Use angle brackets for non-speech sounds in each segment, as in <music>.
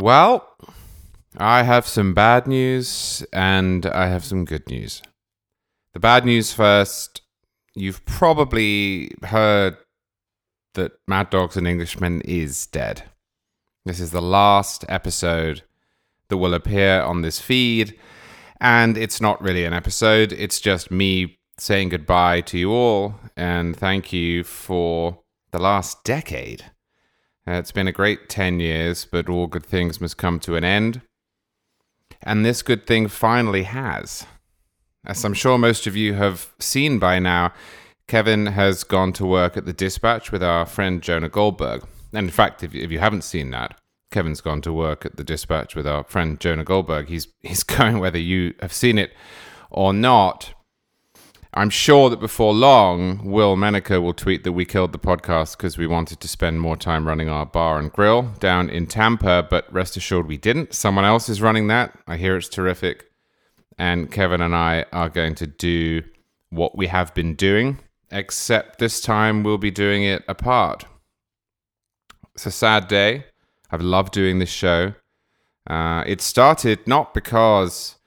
Well, I have some bad news and I have some good news. The bad news first. You've probably heard that Mad Dogs and Englishmen is dead. This is the last episode that will appear on this feed, and it's not really an episode, it's just me saying goodbye to you all and thank you for the last decade. Uh, it's been a great 10 years, but all good things must come to an end. And this good thing finally has. As I'm sure most of you have seen by now, Kevin has gone to work at the dispatch with our friend Jonah Goldberg. And in fact, if, if you haven't seen that, Kevin's gone to work at the dispatch with our friend Jonah Goldberg. He's, <laughs> he's going whether you have seen it or not. I'm sure that before long, Will Menaker will tweet that we killed the podcast because we wanted to spend more time running our bar and grill down in Tampa, but rest assured we didn't. Someone else is running that. I hear it's terrific. And Kevin and I are going to do what we have been doing, except this time we'll be doing it apart. It's a sad day. I've loved doing this show. Uh, it started not because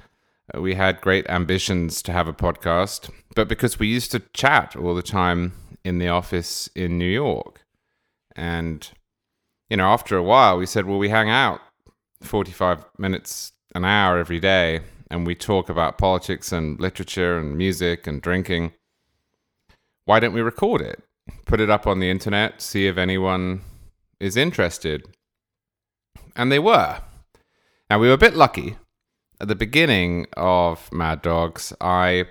Uh, we had great ambitions to have a podcast but because we used to chat all the time in the office in New York. And, you know, after a while, we said, well, we hang out 45 minutes, an hour every day, and we talk about politics and literature and music and drinking. Why don't we record it? Put it up on the internet, see if anyone is interested. And they were. Now, we were a bit lucky. At the beginning of Mad Dogs, I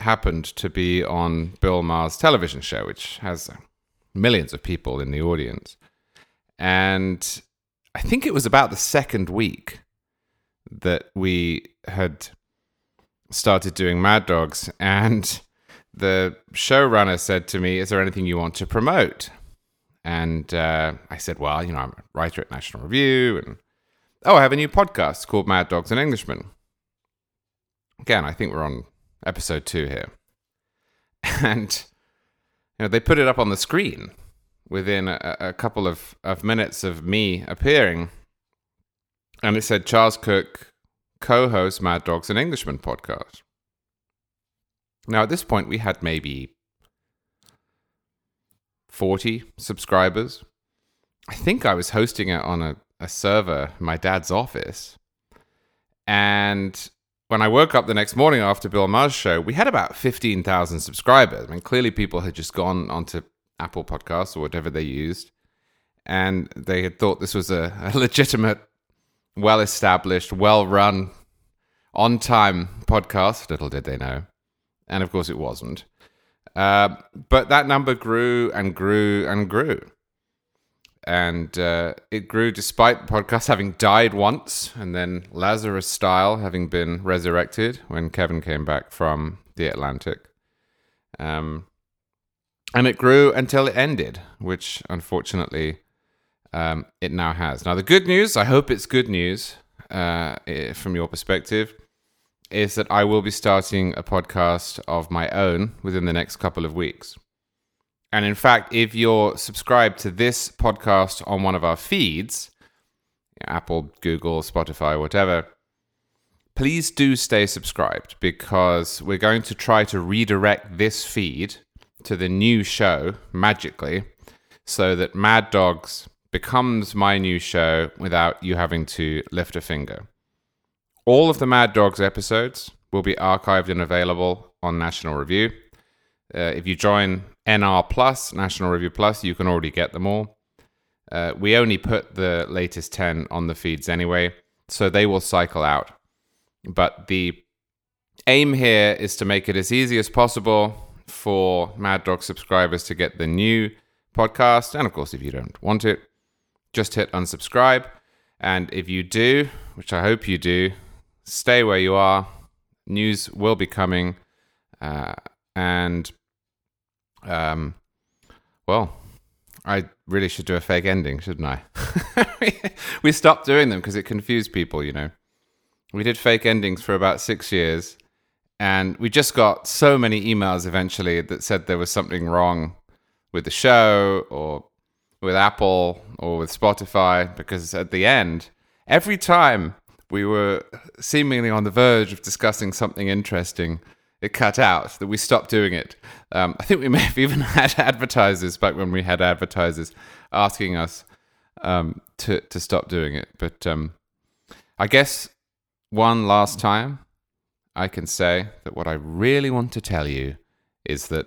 happened to be on Bill Maher's television show, which has millions of people in the audience. And I think it was about the second week that we had started doing Mad Dogs. And the showrunner said to me, Is there anything you want to promote? And uh, I said, Well, you know, I'm a writer at National Review. And oh, I have a new podcast called Mad Dogs and Englishmen. Again, I think we're on episode two here. And you know, they put it up on the screen within a, a couple of, of minutes of me appearing. And it said Charles Cooke co host Mad Dogs and Englishmen podcast. Now, at this point, we had maybe 40 subscribers. I think I was hosting it on a, a server in my dad's office. And when I woke up the next morning after Bill Maher's show, we had about 15,000 subscribers. I mean, clearly people had just gone onto Apple Podcasts or whatever they used, and they had thought this was a, a legitimate, well established, well run, on time podcast. Little did they know. And of course, it wasn't. Uh, but that number grew and grew and grew and uh, it grew despite the podcast having died once and then Lazarus style having been resurrected when Kevin came back from the Atlantic. Um, and it grew until it ended, which unfortunately um, it now has. Now, the good news, I hope it's good news uh, from your perspective, is that I will be starting a podcast of my own within the next couple of weeks. And in fact, if you're subscribed to this podcast on one of our feeds, Apple, Google, Spotify, whatever, please do stay subscribed because we're going to try to redirect this feed to the new show magically so that Mad Dogs becomes my new show without you having to lift a finger. All of the Mad Dogs episodes will be archived and available on National Review. Uh, if you join NR Plus, National Review Plus, you can already get them all. Uh, we only put the latest 10 on the feeds anyway, so they will cycle out. But the aim here is to make it as easy as possible for Mad Dog subscribers to get the new podcast. And of course, if you don't want it, just hit unsubscribe. And if you do, which I hope you do, stay where you are. News will be coming. Uh, and um, well, I really should do a fake ending, shouldn't I? <laughs> we stopped doing them because it confused people, you know. We did fake endings for about six years, and we just got so many emails eventually that said there was something wrong with the show or with Apple or with Spotify because at the end, every time we were seemingly on the verge of discussing something interesting, it cut out that we stopped doing it. Um, I think we may have <laughs> even had advertisers back when we had advertisers asking us um, to to stop doing it. But um, I guess one last time, I can say that what I really want to tell you is that